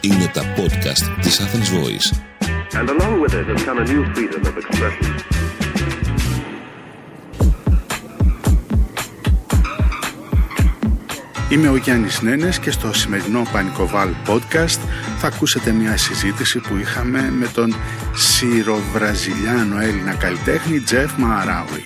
Είναι τα podcast της Athens Voice. Είμαι ο Γιάννης Νένες και στο σημερινό Πανικοβάλ podcast θα ακούσετε μια συζήτηση που είχαμε με τον σιροβραζιλιάνο Έλληνα καλλιτέχνη Τζεφ Μααράουι.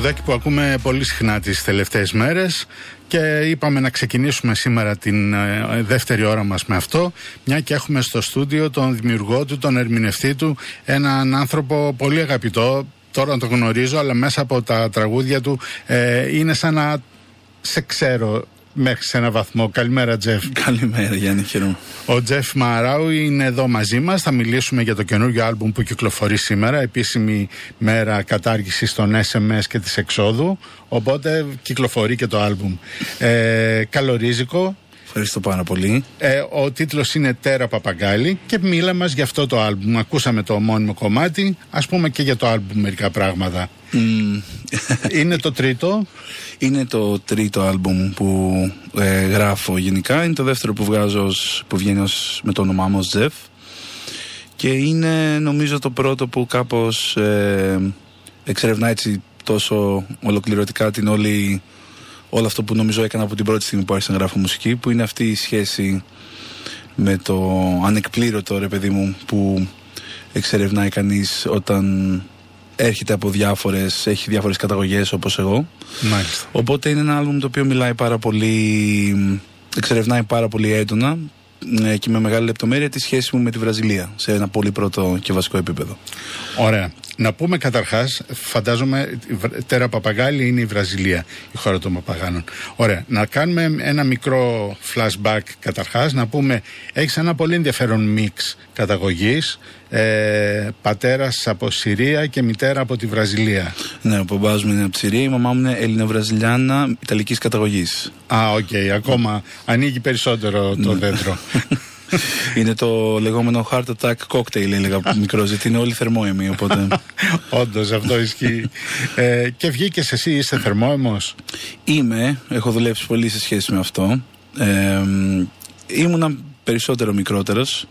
Ένα τραγουδάκι που ακούμε πολύ συχνά τις τελευταίες μέρες και είπαμε να ξεκινήσουμε σήμερα την ε, δεύτερη ώρα μας με αυτό μια και έχουμε στο στούντιο τον δημιουργό του, τον ερμηνευτή του έναν άνθρωπο πολύ αγαπητό τώρα το γνωρίζω αλλά μέσα από τα τραγούδια του ε, είναι σαν να σε ξέρω μέχρι σε ένα βαθμό. Καλημέρα, Τζεφ. Καλημέρα, Γιάννη, χαίρομαι. Ο Τζεφ Μαράου είναι εδώ μαζί μας. Θα μιλήσουμε για το καινούργιο άλμπουμ που κυκλοφορεί σήμερα. Επίσημη μέρα κατάργησης των SMS και της εξόδου. Οπότε κυκλοφορεί και το άλμπουμ. Ε, καλορίζικο. Ευχαριστώ πάρα πολύ. Ε, ο τίτλος είναι Τέρα Παπαγκάλη και μίλα μας για αυτό το άλμπουμ. Ακούσαμε το ομώνυμο κομμάτι. Α πούμε και για το άλμπουμ μερικά πράγματα. είναι το τρίτο; Είναι το τρίτο άλμπουμ που ε, γράφω γενικά. Είναι το δεύτερο που βγάζω ως- που βγαίνει ως, με το όνομά μου ως Τζεφ. Και είναι νομίζω το πρώτο που κάπως ε, εξερευνά έτσι τόσο ολοκληρωτικά την όλη, όλο αυτό που νομίζω έκανα από την πρώτη στιγμή που άρχισα να γράφω μουσική που είναι αυτή η σχέση με το ανεκπλήρωτο ρε παιδί μου που εξερευνάει κανείς όταν έρχεται από διάφορες, έχει διάφορες καταγωγές όπως εγώ Μάλιστα. Οπότε είναι ένα άλμπουμ το οποίο μιλάει πάρα πολύ, εξερευνάει πάρα πολύ έντονα ε, και με μεγάλη λεπτομέρεια τη σχέση μου με τη Βραζιλία σε ένα πολύ πρώτο και βασικό επίπεδο. Ωραία. Να πούμε καταρχάς, φαντάζομαι, η Βρα- Τέρα Παπαγάλι είναι η Βραζιλία, η χώρα των Παπαγάλων. Ωραία. Να κάνουμε ένα μικρό flashback καταρχάς, να πούμε, έχεις ένα πολύ ενδιαφέρον mix καταγωγής. Ε, Πατέρας από Συρία και μητέρα από τη Βραζιλία. Ναι, ο παπάς μου είναι από τη Συρία, η μαμά μου είναι Ελληνοβραζιλιάνα Ιταλικής καταγωγής. Α, οκ, ακόμα ανοίγει περισσότερο το δέντρο. είναι το λεγόμενο heart attack cocktail, έλεγα από μικρό, γιατί είναι όλοι θερμόαιμοι, οπότε... Όντως, αυτό ισχύει. Ε, και βγήκες εσύ, είσαι θερμόαιμος. Είμαι, έχω δουλέψει πολύ σε σχέση με αυτό. Ε, ήμουνα περισσότερο μικρότερος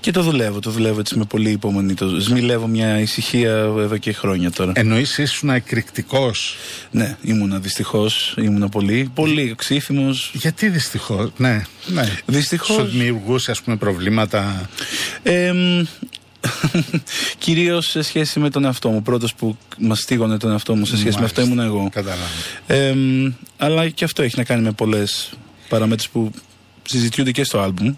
και το δουλεύω, το δουλεύω έτσι με πολύ υπομονή. Το σμιλεύω μια ησυχία εδώ και χρόνια τώρα. Εννοείς ήσουν εκρηκτικός; Ναι, ήμουνα δυστυχώς, ήμουνα πολύ, πολύ ξύφημο. Γιατί δυστυχώς, ναι. ναι. Δυστυχώς. Σου δημιουργούσε, ας πούμε, προβλήματα; Ε, Κυρίως σε σχέση με τον εαυτό μου. Πρώτος που μας στίγωνε τον εαυτό μου σε σχέση με αυτό ήμουν εγώ. Καταλάβω. Ε, αλλά και αυτό έχει να κάνει με πολλές παραμέτρους που συζητιούνται και στο άλμπουμ.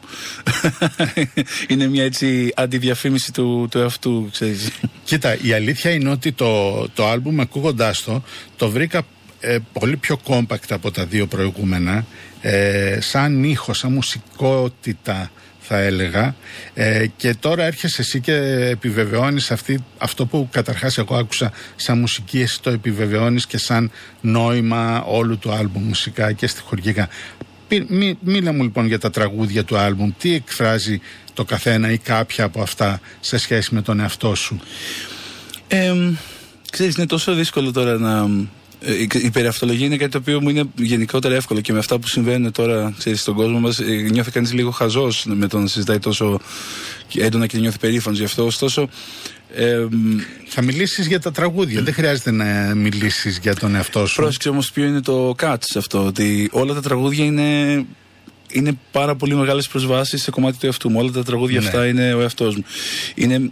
είναι μια έτσι αντιδιαφήμιση του, του εαυτού, ξέρεις. Κοίτα, η αλήθεια είναι ότι το, το άλμπουμ ακούγοντάς το, το βρήκα ε, πολύ πιο compact από τα δύο προηγούμενα. Ε, σαν ήχος, σαν μουσικότητα θα έλεγα ε, και τώρα έρχεσαι εσύ και επιβεβαιώνεις αυτή, αυτό που καταρχάς εγώ άκουσα σαν μουσική εσύ το επιβεβαιώνεις και σαν νόημα όλου του άλμπουμ μουσικά και στοιχουργικά Πι- μι- μίλα μου λοιπόν για τα τραγούδια του άλμπουμ. Τι εκφράζει το καθένα ή κάποια από αυτά σε σχέση με τον εαυτό σου; Ε, ξέρεις, είναι τόσο δύσκολο τώρα να... ε, Η η περιαυτολογία είναι κάτι το οποίο μου είναι γενικότερα εύκολο και με αυτά που συμβαίνουν τώρα ξέρεις, στον κόσμο μας ε, νιώθει κανείς λίγο χαζός με το να συζητάει τόσο έντονα και νιώθει περήφανος γι' αυτό. Ωστόσο, ε, Θα μιλήσεις για τα τραγούδια. Δεν χρειάζεται να μιλήσεις για τον εαυτό σου. πρόσεξε όμως ποιο είναι το catch σε αυτό, ότι όλα τα τραγούδια είναι είναι πάρα πολύ μεγάλες προσβάσεις σε κομμάτι του εαυτού μου. Όλα τα τραγούδια Ναι. αυτά είναι ο εαυτός μου. Είναι,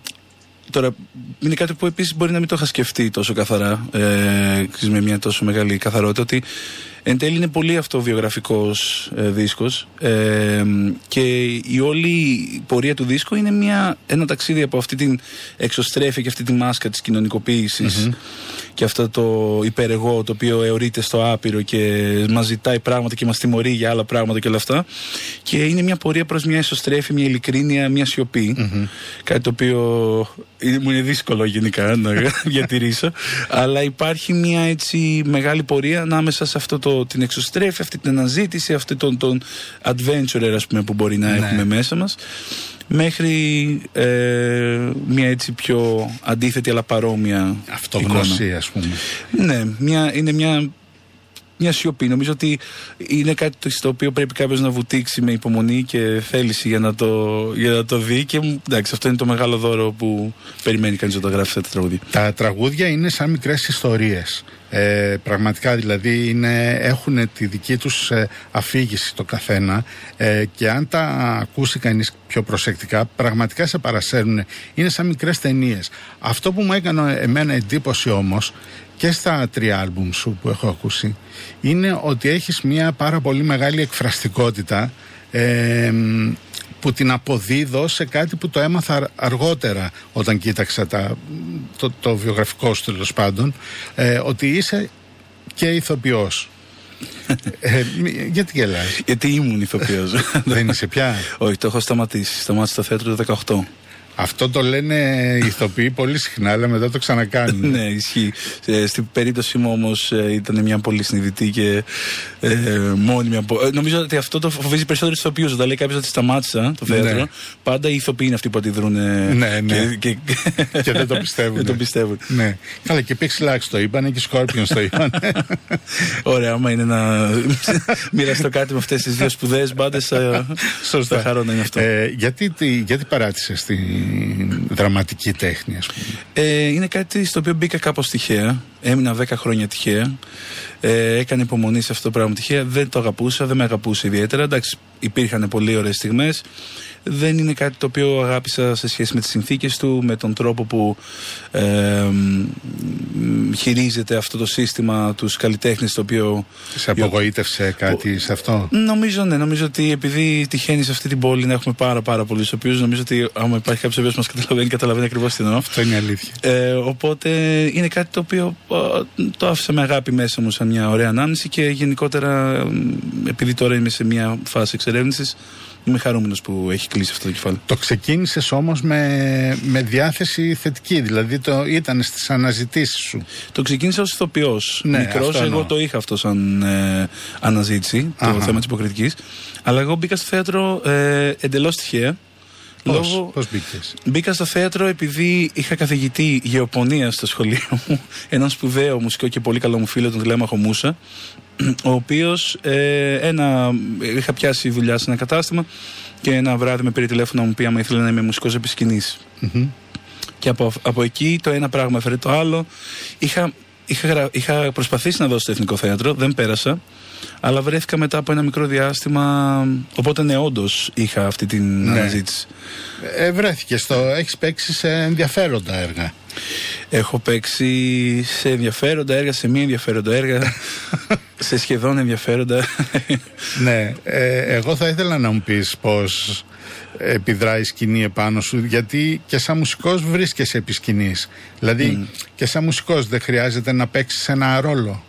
τώρα, είναι κάτι που επίσης μπορεί να μην το είχα σκεφτεί τόσο καθαρά, ε, ξέρεις, με μια τόσο μεγάλη καθαρότητα, ότι εν τέλει είναι πολύ αυτοβιογραφικός ε, δίσκος ε, και η όλη πορεία του δίσκου είναι μια, ένα ταξίδι από αυτή την εξωστρέφεια και αυτή τη μάσκα της κοινωνικοποίησης και αυτό το υπερεγώ το οποίο αιωρείται στο άπειρο και μας ζητάει πράγματα και μας τιμωρεί για άλλα πράγματα και όλα αυτά. Και είναι μια πορεία προς μια εσωστρέφεια, μια ειλικρίνεια, μια σιωπη κάτι το οποίο είναι- μου είναι δύσκολο γενικά να διατηρήσω. Αλλά υπάρχει μια έτσι μεγάλη πορεία ανάμεσα σε αυτό το, την εξωστρέφεια, αυτή την αναζήτηση αυτή τον, τον adventurer ας πούμε που μπορεί να έχουμε μέσα μας μέχρι ε, μια έτσι πιο αντίθετη αλλά παρόμοια εικόνα. Αυτογνωσία, ας πούμε. Ναι, μια, είναι μια, μια σιωπή. Νομίζω ότι είναι κάτι το- στο οποίο πρέπει κάποιος να βουτήξει με υπομονή και θέληση για να το, για να το δει. Και εντάξει, αυτό είναι το μεγάλο δώρο που περιμένει κανείς όταν γράφει αυτά τα τραγούδια. Τα τραγούδια είναι σαν μικρές ιστορίες. Ε, πραγματικά δηλαδή είναι, έχουν τη δική τους ε, αφήγηση το καθένα ε, και αν τα ακούσει κανείς πιο προσεκτικά πραγματικά σε παρασέρνουν. Είναι σαν μικρές ταινίες. Αυτό που μου έκανε εμένα εντύπωση όμως και στα τρία άλμπουμς σου που έχω ακούσει είναι ότι έχεις μια πάρα πολύ μεγάλη εκφραστικότητα ε, που την αποδίδω σε κάτι που το έμαθα αρ- αργότερα όταν κοίταξα τα, το, το βιογραφικό σου τέλος πάντων ε, ότι είσαι και ηθοποιός ε, μη- γιατί γελάς; Γιατί ήμουν ηθοποιός. δεν είσαι πια; Όχι, το έχω σταματήσει. Σταμάτησα στο θέατρο το 18. Αυτό το λένε οι ηθοποιοί πολύ συχνά αλλά μετά το ξανακάνουν ναι, ισχύει. Ε, στην περίπτωση μου όμως ήταν μια πολύ συνειδητή και ε, μόνιμη. απο- Ε, νομίζω ότι αυτό το φοβίζει περισσότερο τους ηθοποιούς. Όταν λέει κάποιος ότι σταμάτησα το θέατρο, Ναι. πάντα οι ηθοποιοί είναι αυτοί που αντιδρούν. ε, Ναι, ναι. Και, και, και δεν το πιστεύουν. δεν το πιστεύουν. Ναι. Καλά, και Pixel Axe το είπανε και Scorpions το είπανε. Ωραία, άμα είναι να μοιραστώ κάτι με αυτές τις δύο σπουδαίες μπάντες, θα, Σωστά. θα χαρώ να είναι αυτό. Ε, γιατί, τι- γιατί παράτησες τη δραματική τέχνη, ας πούμε. Ε, είναι κάτι στο οποίο μπήκα κάπως τυχαία. Έμεινα 10 χρόνια τυχαία. Ε, έκανε υπομονή σε αυτό το πράγμα τυχαία. Δεν το αγαπούσα, δεν με αγαπούσε ιδιαίτερα. Εντάξει, υπήρχαν πολύ ωραίες στιγμές. Δεν είναι κάτι το οποίο αγάπησα σε σχέση με τις συνθήκες του, με τον τρόπο που ε, μ, μ, χειρίζεται αυτό το σύστημα τους καλλιτέχνες το οποίο Σε απογοήτευσε κάτι σε αυτό; Νομίζω, ναι. Νομίζω ότι επειδή τυχαίνει σε αυτή την πόλη να έχουμε πάρα, πάρα πολλούς οποίους νομίζω ότι άμα υπάρχει κάποιος ο οποίος μας καταλαβαίνει, καταλαβαίνει ακριβώς τι εννοώ. Αυτό είναι η αλήθεια. Ε, οπότε είναι κάτι το οποίο α, το άφησα με αγάπη μέσα μου σαν μια ωραία ανάμνηση και γενικότερα μ, επειδή τώρα είμαι σε μια φάση εξερεύνησης, είμαι χαρούμενος που έχει κλείσει αυτό το κεφάλαιο. Το ξεκίνησες όμως με, με διάθεση θετική, δηλαδή το ήταν στις αναζητήσεις σου. Το ξεκίνησα ως ηθοποιός. Ναι, Μικρός, αυτό εννοώ. εγώ το είχα αυτό σαν ε, αναζήτηση, το Αχα. θέμα της υποκριτικής. Αλλά εγώ μπήκα στο θέατρο ε, εντελώς τυχαία. Πώς, πώς μπήκες; Μπήκα στο θέατρο επειδή είχα καθηγητή γεωπονίας στο σχολείο μου, έναν σπουδαίο μουσικό και πολύ καλό μου φίλο, τον Τηλέμαχο Μούσα, ο οποίος ε, ένα, είχα πιάσει δουλειά σε ένα κατάστημα και ένα βράδυ με πήρε τηλέφωνο να μου πει άμα ήθελα να είμαι μουσικός επί σκηνής. Και από, από εκεί το ένα πράγμα έφερε το άλλο. Είχα, είχα, γρα- είχα προσπαθήσει να δώσω στο Εθνικό Θέατρο, δεν πέρασα. Αλλά βρέθηκα μετά από ένα μικρό διάστημα. Οπότε ναι, όντως είχα αυτή την Ναι. αναζήτηση. Ε, βρέθηκες στο, έχεις παίξει σε ενδιαφέροντα έργα. Έχω παίξει σε ενδιαφέροντα έργα, σε μη ενδιαφέροντα έργα, σε σχεδόν ενδιαφέροντα. ναι, ε, εγώ θα ήθελα να μου πεις πώς επιδράει η σκηνή επάνω σου, γιατί και σαν μουσικός βρίσκεσαι επί σκηνής. Δηλαδή και σαν μουσικός δεν χρειάζεται να παίξεις ένα ρόλο.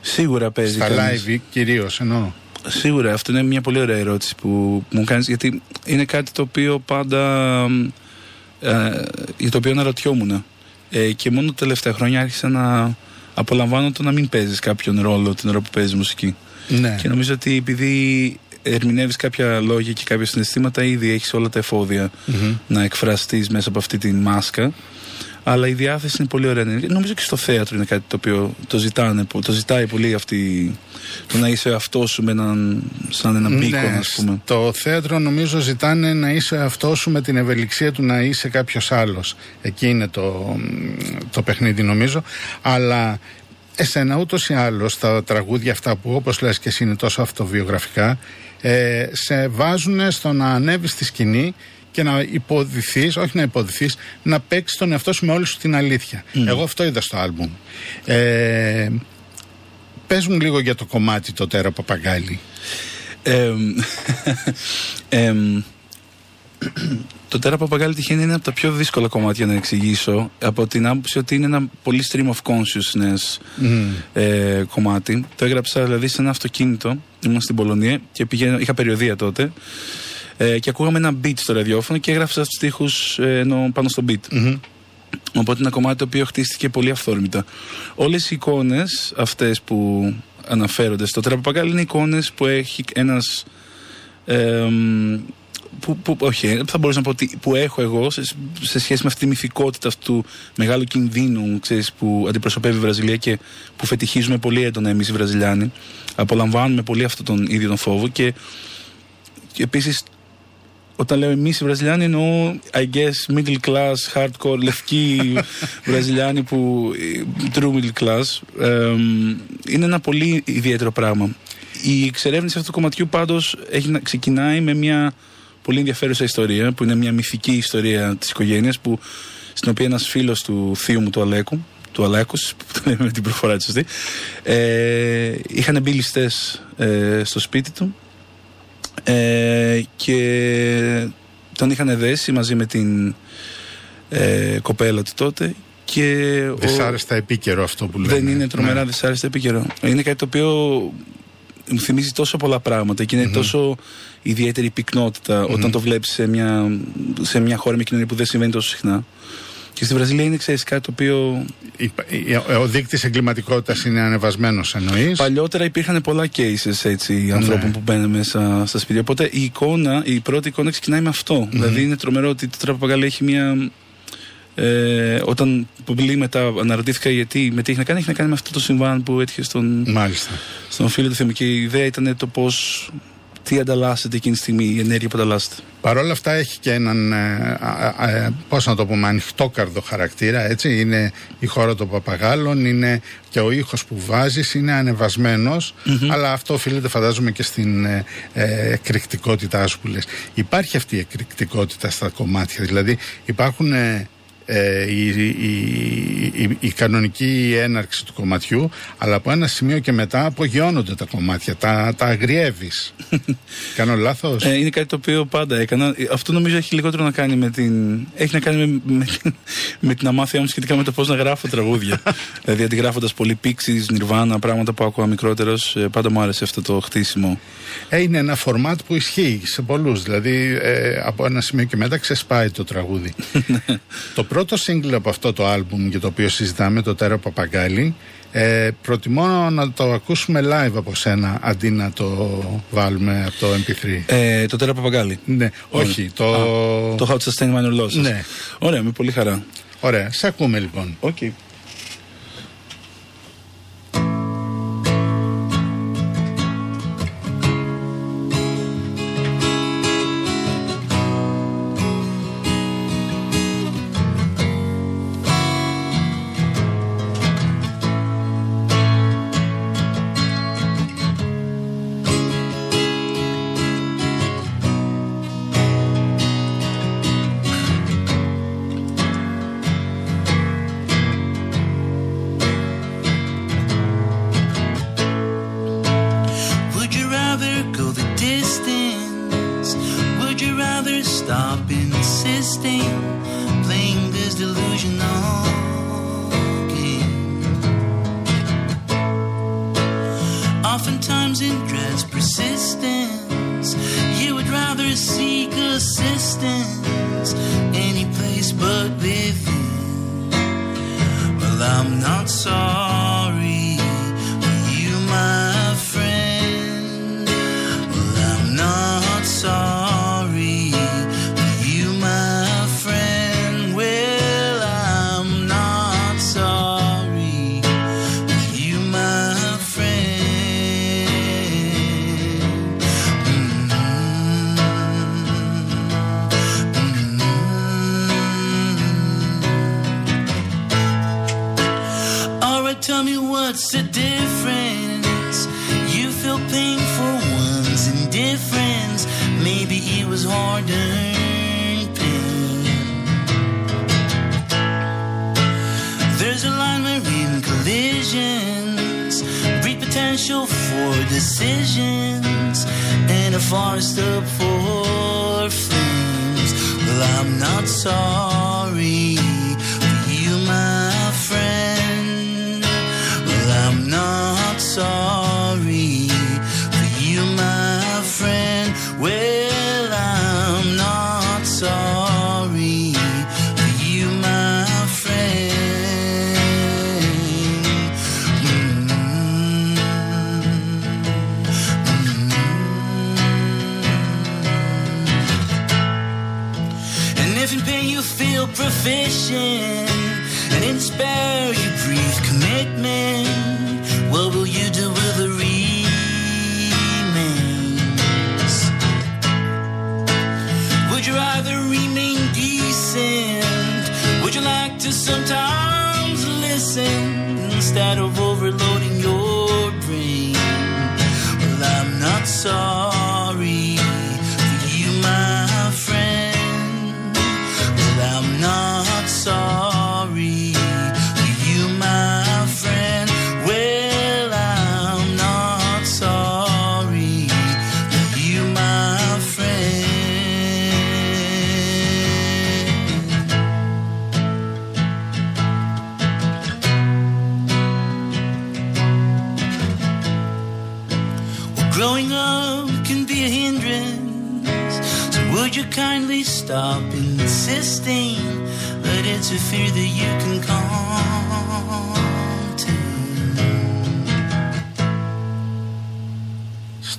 Σίγουρα παίζει. Στα κανείς. live κυρίως εννοώ. Σίγουρα, αυτό είναι μια πολύ ωραία ερώτηση που μου κάνεις γιατί είναι κάτι το οποίο πάντα ε, για το οποίο αναρωτιόμουν ε, και μόνο τα τελευταία χρόνια άρχισα να απολαμβάνω το να μην παίζεις κάποιον ρόλο την ώρα που παίζεις μουσική. Ναι. και νομίζω ότι επειδή ερμηνεύεις κάποια λόγια και κάποια συναισθήματα ήδη έχεις όλα τα εφοδια να εκφραστείς μέσα από αυτή τη μάσκα αλλά η διάθεση είναι πολύ ωραία. Νομίζω και στο θέατρο είναι κάτι το οποίο το, ζητάνε, που- το ζητάει πολύ αυτή. Το να είσαι αυτός σου με έναν, σαν έναν μπίκον, Ναι, ας πούμε. στο θέατρο νομίζω ζητάνε να είσαι αυτός σου με την ευελιξία του να είσαι κάποιος άλλος. Εκεί είναι το, το παιχνίδι νομίζω. Αλλά εσένα ούτως ή άλλως τα τραγούδια αυτά που όπως λες και εσύ είναι τόσο αυτοβιογραφικά, ε, σε βάζουν στο να ανέβεις στη σκηνή και να υποδηθείς, όχι να υποδηθείς, να παίξεις τον εαυτό σου με όλη σου την αλήθεια. Εγώ αυτό είδα στο άλμπουμ. Ε, Πες μου λίγο για το κομμάτι το τέρα παπαγκάλι. Εμ, εμ, το τέρα παπαγκάλι τυχαίνει είναι από τα πιο δύσκολα κομμάτια να εξηγήσω από την άποψη ότι είναι ένα πολύ stream of consciousness ε, κομμάτι. Το έγραψα δηλαδή σε ένα αυτοκίνητο, ήμουν στην Πολωνία και πηγαίνω, είχα περιοδία τότε ε, και ακούγαμε ένα beat στο ραδιόφωνο και έγραψα τους στίχους ε, ενώ πάνω στο beat. Οπότε είναι ένα κομμάτι το οποίο χτίστηκε πολύ αυθόρμητα. Όλες οι εικόνες αυτές που αναφέρονται στο τραπαπαγκάλι είναι εικόνες που έχει ένας. που, που, όχι, θα μπορούσα να πω ότι που έχω εγώ σε, σε σχέση με αυτή τη μυθικότητα αυτού του μεγάλου κινδύνου ξέρεις, που αντιπροσωπεύει η Βραζιλία και που φετιχίζουμε πολύ έντονα εμείς οι Βραζιλιάνοι. Απολαμβάνουμε πολύ αυτόν τον ίδιο τον φόβο και, και επίσης όταν λέω εμείς οι Βραζιλιάνοι εννοώ I guess middle class, hardcore, λευκοί Βραζιλιάνοι που true middle class. Ε, είναι ένα πολύ ιδιαίτερο πράγμα. Η εξερεύνηση αυτού του κομματιού πάντως έχει, να- ξεκινάει με μια πολύ ενδιαφέρουσα ιστορία που είναι μια μυθική ιστορία της οικογένειας που, στην οποία ένας φίλος του θείου μου του Αλέκου του Αλέκους, που το λέμε με την προφορά της σωστή, ε, είχαν μπει ληστές ε, στο σπίτι του ε, και τον είχαν δέσει μαζί με την ε, κοπέλα του τότε και ο- Δυσάρεστα επίκαιρο αυτό που λέμε. δεν είναι τρομερά Ναι. δυσάρεστα επίκαιρο. Είναι κάτι το οποίο μου θυμίζει τόσο πολλά πράγματα και είναι τόσο ιδιαίτερη πυκνότητα όταν το βλέπεις σε μια, σε μια χώρα με κοινωνία που δεν συμβαίνει τόσο συχνά. Και στη Βραζιλία είναι, ξέρεις, κάτι το οποίο Η- η- Ο δείκτης εγκληματικότητας είναι ανεβασμένος εννοείς; παλιότερα υπήρχαν πολλά cases έτσι, ανθρώπων Ναι. που μπαίνουν μέσα στα σπίτια. Οπότε η εικόνα, η πρώτη εικόνα ξεκινάει με αυτό. Δηλαδή είναι τρομερό ότι το τραπαπαγκάλι έχει μια. Ε, όταν πολύ μετά αναρωτήθηκα γιατί, με τι έχει να κάνει, έχει να κάνει με αυτό το συμβάν που έτυχε στον, Μάλιστα. στον φίλο του Θεού. Και η ιδέα ήταν το πώς. Τι ανταλλάσσεται εκείνη τη στιγμή, η ενέργεια που ανταλλάσσεται; Παρ' όλα αυτά έχει και έναν, ε, α, α, ε, πώς να το πούμε, ανοιχτόκαρδο χαρακτήρα, έτσι. Είναι η χώρα των παπαγάλων, είναι και ο ήχος που βάζεις είναι ανεβασμένος, αλλά αυτό οφείλεται φαντάζομαι και στην ε, ε, εκρηκτικότητά σου που λες. Υπάρχει αυτή η εκρηκτικότητα στα κομμάτια, δηλαδή υπάρχουν... ε, ε, η, η, η, η κανονική έναρξη του κομματιού, αλλά από ένα σημείο και μετά απογειώνονται τα κομμάτια, τα, τα αγριεύεις. Κάνω λάθος; Ε, είναι κάτι το οποίο πάντα έκανα. Ε, Αυτό νομίζω έχει λιγότερο να κάνει με την. Έχει να κάνει με, με, με την αμάθειά μου σχετικά με το πώς να γράφω τραγούδια. δηλαδή, αντιγράφοντας πολύ πίξεις, νιρβάνα, πράγματα που άκουγα μικρότερος, πάντα μου άρεσε αυτό το χτίσιμο. Ε, είναι ένα φορμάτ που ισχύει σε πολλούς. Δηλαδή ε, από ένα σημείο και μετά ξεσπάει το τραγούδι. το πρώτο σύγκλι από αυτό το άλμπουμ για το οποίο συζητάμε, το Τέρο Παπαγκάλι, ε, προτιμώ να το ακούσουμε live από σένα αντί να το βάλουμε από το MP3. Ε, το τέρα παπαγκάλι. Ναι, όχι, το... Α, το How to Sustain Minor Losses. Ναι. Ωραία, με πολύ χαρά. Ωραία, σε ακούμε λοιπόν. Okay. Tell me what's the difference? You feel pain for one's indifference. Maybe it was hard earned pain. There's a line where in collisions breed potential for decisions and a forest up for flames. Well, I'm not sorry fishing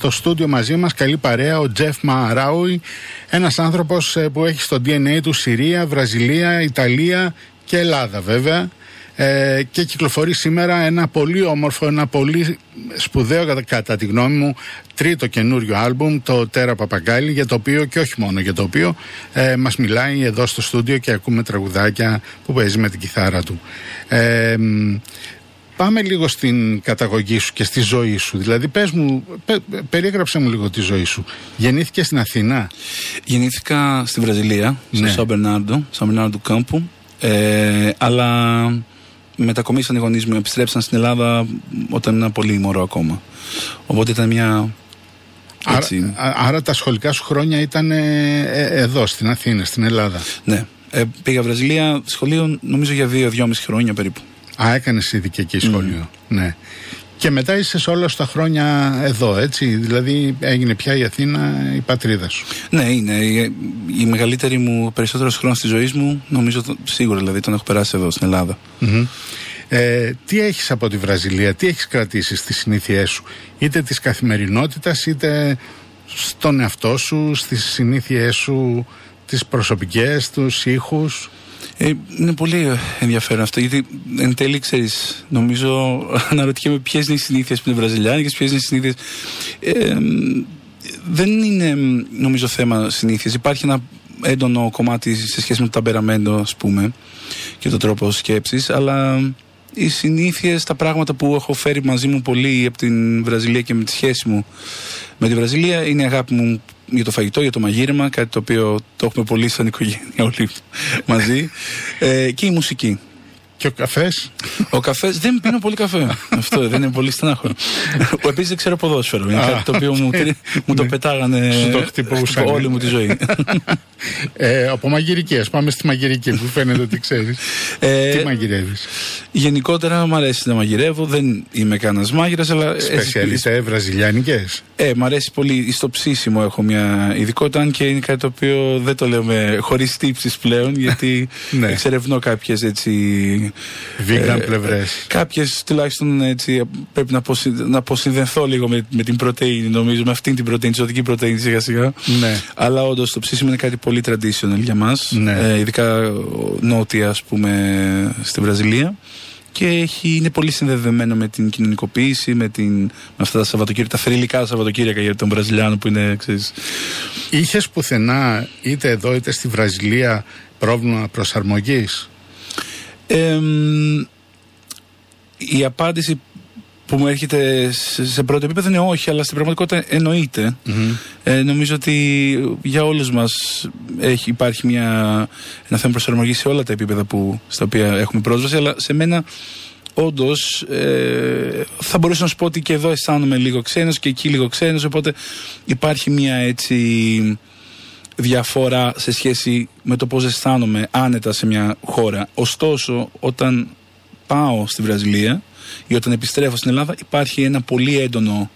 Στο στούντιο μαζί μας καλή παρέα ο Τζεφ Μαράουι, ένας άνθρωπος ε, που έχει στο DNA του Συρία, Βραζιλία, Ιταλία και Ελλάδα βέβαια ε, και κυκλοφορεί σήμερα ένα πολύ όμορφο, ένα πολύ σπουδαίο κατά, κατά τη γνώμη μου τρίτο καινούριο άλμπουμ, το Τέρα Παπαγκάλη, για το οποίο και όχι μόνο για το οποίο ε, μας μιλάει εδώ στο στούντιο και ακούμε τραγουδάκια που παίζει με την κιθάρα του. Ε, μ, Πάμε λίγο στην καταγωγή σου και στη ζωή σου. Δηλαδή, πες μου, πε, περιέγραψε μου λίγο τη ζωή σου. Γεννήθηκε στην Αθήνα; Γεννήθηκα στη Βραζιλία, στο Ναι. Σαν Μπερνάρντο, Σαν Μπερνάρντο Κάμπου. Ε, αλλά μετακομίσαν οι γονείς μου, επιστρέψαν στην Ελλάδα όταν ήμουν πολύ μωρό ακόμα. Οπότε ήταν μια. Άρα, Έτσι, α- άρα τα σχολικά σου χρόνια ήταν ε, ε, εδώ, στην Αθήνα, στην Ελλάδα. ναι. Ε, πήγα Βραζιλία σχολείο νομίζω για δύο-δυόμιση χρόνια περίπου. Α, έκανες ήδη και εκεί σχολείο. Ναι. Και μετά είσαι σε όλα στα χρόνια εδώ, έτσι. Δηλαδή έγινε πια η Αθήνα η πατρίδα σου. Ναι, είναι. Η, η μεγαλύτερη μου, περισσότερος χρόνος της ζωής μου, νομίζω το- σίγουρα δηλαδή τον έχω περάσει εδώ στην Ελλάδα. Μμμ. Ε, τι έχεις από τη Βραζιλία, τι έχεις κρατήσει στις συνήθειές σου, είτε της καθημερινότητας, είτε στον εαυτό σου, στις συνήθειές σου, τις προσωπικές, τους ήχους; Ε, είναι πολύ ενδιαφέρον αυτό γιατί εν τέλει ξέρεις, νομίζω αναρωτιέμαι ποιες είναι οι συνήθειες που είναι βραζιλιάνικε, ποιες είναι οι συνήθειες. Ε, μ, δεν είναι μ, νομίζω θέμα συνήθειες. Υπάρχει ένα έντονο κομμάτι σε σχέση με το ταμπεραμέντο, ας πούμε, και τον τρόπο σκέψης, αλλά οι συνήθειες, τα πράγματα που έχω φέρει μαζί μου πολύ από την Βραζιλία και με τη σχέση μου με τη Βραζιλία είναι η αγάπη μου για το φαγητό, για το μαγείρεμα, κάτι το οποίο το έχουμε πολύ σαν οικογένεια όλοι μαζί. Ε, και η μουσική. Και ο καφές, Ο καφές δεν πίνω πολύ καφέ. Αυτό δεν είναι πολύ στενάχο. Επίσης δεν ξέρω ποδόσφαιρο. Είναι Α, κάτι το οποίο μου, μου το ναι. πετάγανε Σου το χτυπούσαν. όλη μου τη ζωή. ε, από μαγειρικές, πάμε στη μαγειρική που φαίνεται ότι ξέρεις. Ε, τι μαγειρεύεις; Γενικότερα μου αρέσει να μαγειρεύω. Δεν είμαι κανένας μάγειρας, αλλά. Σπεσιαλιστές βραζιλιάνικες; Ε, μ' αρέσει πολύ. Στο ψήσιμο έχω μια ειδικότητα, αν και είναι κάτι το οποίο δεν το λέμε χωρίς τύψεις πλέον, γιατί Ναι. εξερευνώ κάποιες έτσι. Vegan πλευρές. Κάποιες τουλάχιστον έτσι πρέπει να, αποσυ... να αποσυνδεθώ λίγο με, με την πρωτενη, νομίζω, με αυτήν την πρωτενη, τη ζωτική πρωτενη σιγά σιγά. Ναι. Αλλά όντως το ψήσιμο είναι κάτι πολύ traditional για μας. Ναι. Ε, ειδικά ο, νότια, ας πούμε, στη Βραζιλία. Και έχει, είναι πολύ συνδεδεμένο με την κοινωνικοποίηση, με, την, με αυτά τα Σαββατοκύριακα, τα θρηλυκά Σαββατοκύριακα για τον Βραζιλιάνο που είναι, ξέρεις, Είχες πουθενά, είτε εδώ είτε στη Βραζιλία, πρόβλημα προσαρμογής; Εμ, η απάντηση που μου έρχεται σε, σε πρώτο επίπεδο είναι όχι, αλλά στην πραγματικότητα εννοείται. Ε, νομίζω ότι για όλους μας έχει, υπάρχει μια, ένα θέμα προσαρμογής σε όλα τα επίπεδα που, στα οποία έχουμε πρόσβαση, αλλά σε μένα όντως ε, θα μπορούσα να σου πω ότι και εδώ αισθάνομαι λίγο ξένος και εκεί λίγο ξένος, οπότε υπάρχει μια έτσι διαφορά σε σχέση με το πώς αισθάνομαι άνετα σε μια χώρα. Ωστόσο, όταν πάω στη Βραζιλία ή όταν επιστρέφω στην Ελλάδα υπάρχει ένα πολύ έντονο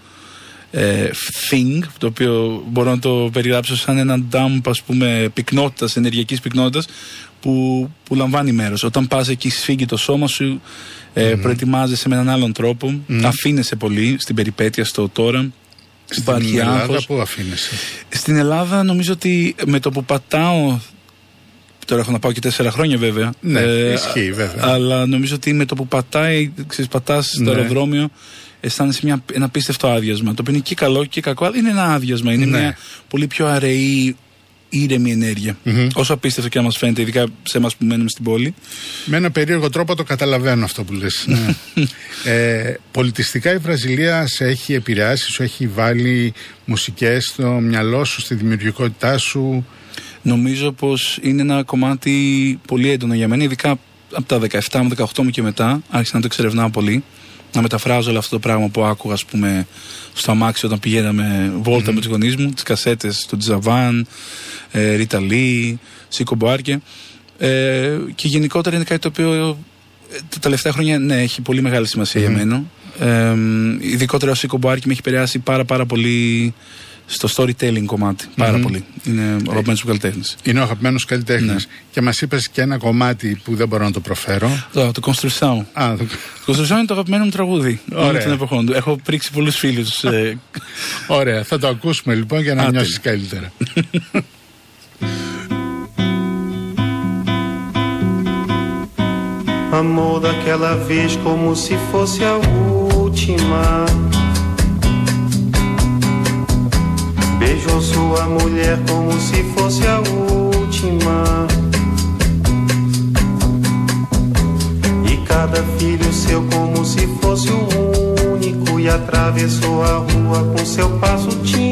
ε, thing, το οποίο μπορώ να το περιγράψω σαν ένα dump ας πούμε πυκνότητας, ενεργειακής πυκνότητας που, που λαμβάνει μέρος. Όταν πας εκεί σφίγγει το σώμα σου, ε, προετοιμάζεσαι με έναν άλλον τρόπο, αφήνεσαι πολύ στην περιπέτεια, στο τώρα. Υπάρχει Στην Ελλάδα άγχος. που αφήνεσαι; Στην Ελλάδα νομίζω ότι με το που πατάω. Τώρα έχω να πάω και τέσσερα χρόνια βέβαια. Ναι, ισχύει, βέβαια. Αλλά νομίζω ότι με το που πατάει, ξέρεις, πατάς στο Ναι. αεροδρόμιο, αισθάνεσαι μια, ένα πίστευτο άδειασμα. Το οποίο είναι και καλό και κακό, αλλά είναι ένα άδειασμα. Είναι Ναι. μια πολύ πιο αραιή ήρεμη ενέργεια. Όσο απίστευτο και να μας φαίνεται, ειδικά σε εμάς που μένουμε στην πόλη. Με ένα περίεργο τρόπο το καταλαβαίνω αυτό που λες. ναι. ε, πολιτιστικά η Βραζιλία σε έχει επηρεάσει, σου έχει βάλει μουσικές στο μυαλό σου, στη δημιουργικότητά σου. Νομίζω πως είναι ένα κομμάτι πολύ έντονο για μένα, ειδικά από τα 17 με 18 μου και μετά. Άρχισα να το εξερευνάω πολύ. Να μεταφράζω όλο αυτό το πράγμα που άκουγα, ας πούμε, στο αμάξι όταν πηγαίναμε βόλτα με τους γονείς μου, τις κασέτες του Τζαβάν, ε, Ρίτα Λί, Σίκο Μποάρκε. Ε, και γενικότερα είναι κάτι το οποίο ε, τα τελευταία χρόνια ναι, έχει πολύ μεγάλη σημασία για μένα. Ε, ειδικότερα ο Σίκο Μποάρκε με έχει επηρεάσει πάρα, πάρα πολύ στο storytelling κομμάτι. Πάρα πολύ. Είναι ο αγαπημένο μου καλλιτέχνης. Είναι ο αγαπημένος καλλιτέχνης. Ναι. Και μας είπες και ένα κομμάτι που δεν μπορώ να το προφέρω. Το, το Construction. Α, το... Το Construction είναι το αγαπημένο μου τραγούδι. Ωραία. Όλων των εποχών του. Έχω πρίξει πολλούς φίλους. Ε, Ωραία, θα το ακούσουμε λοιπόν για να Α, νιώσεις τέλεια. καλύτερα. Amor daquela vez como se fosse a última. Beijou sua mulher como se fosse a última. E cada filho seu como se fosse o único. E atravessou a rua com seu passo tímido.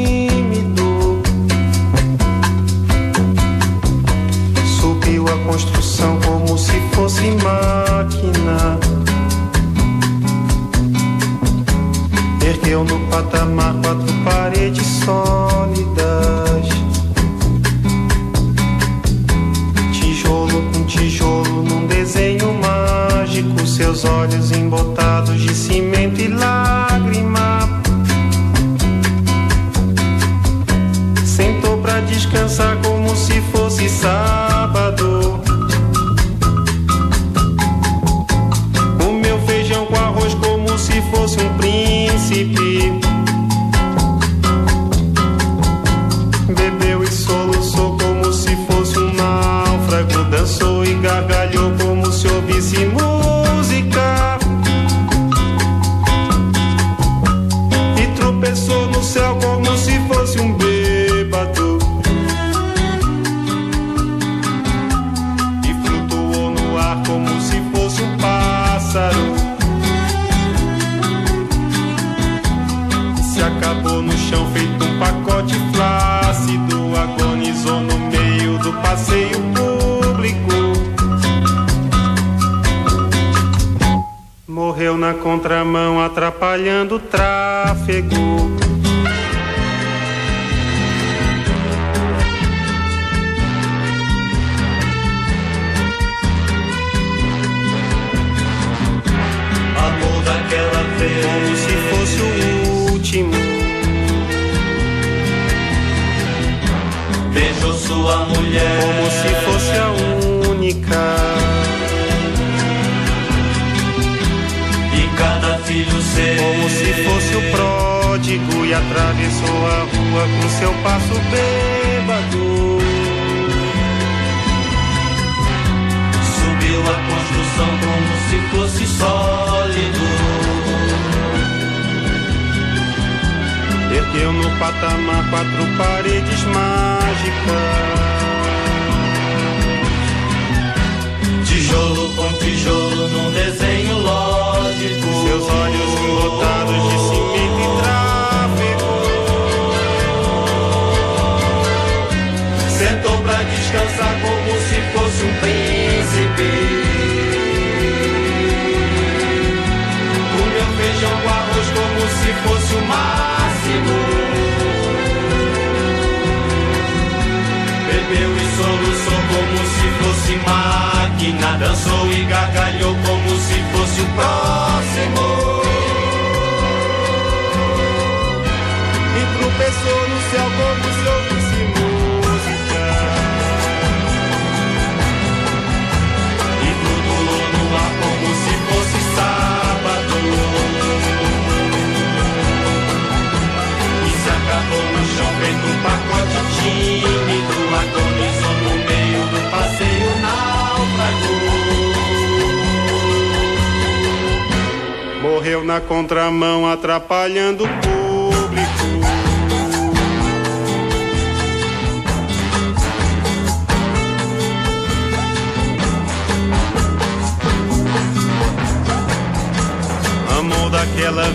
Atravessou a rua com seu passo bêbado. Subiu a construção como se fosse sólido. Ergueu no patamar quatro paredes mágicas. Tijolo com tijolo num desenho lógico. Seus olhos embotados de cimento e Sentou pra descansar como se fosse um príncipe. Comeu feijão com arroz como se fosse o máximo. Bebeu e soluçou como se fosse máquina. Dançou e gargalhou como se fosse o próximo. Tropeçou no céu como se ouvisse música. E flutuou no ar como se fosse sábado E se acabou no chão feito um pacote tímido Agonizou no meio do passeio náufrago Morreu na contramão, atrapalhando o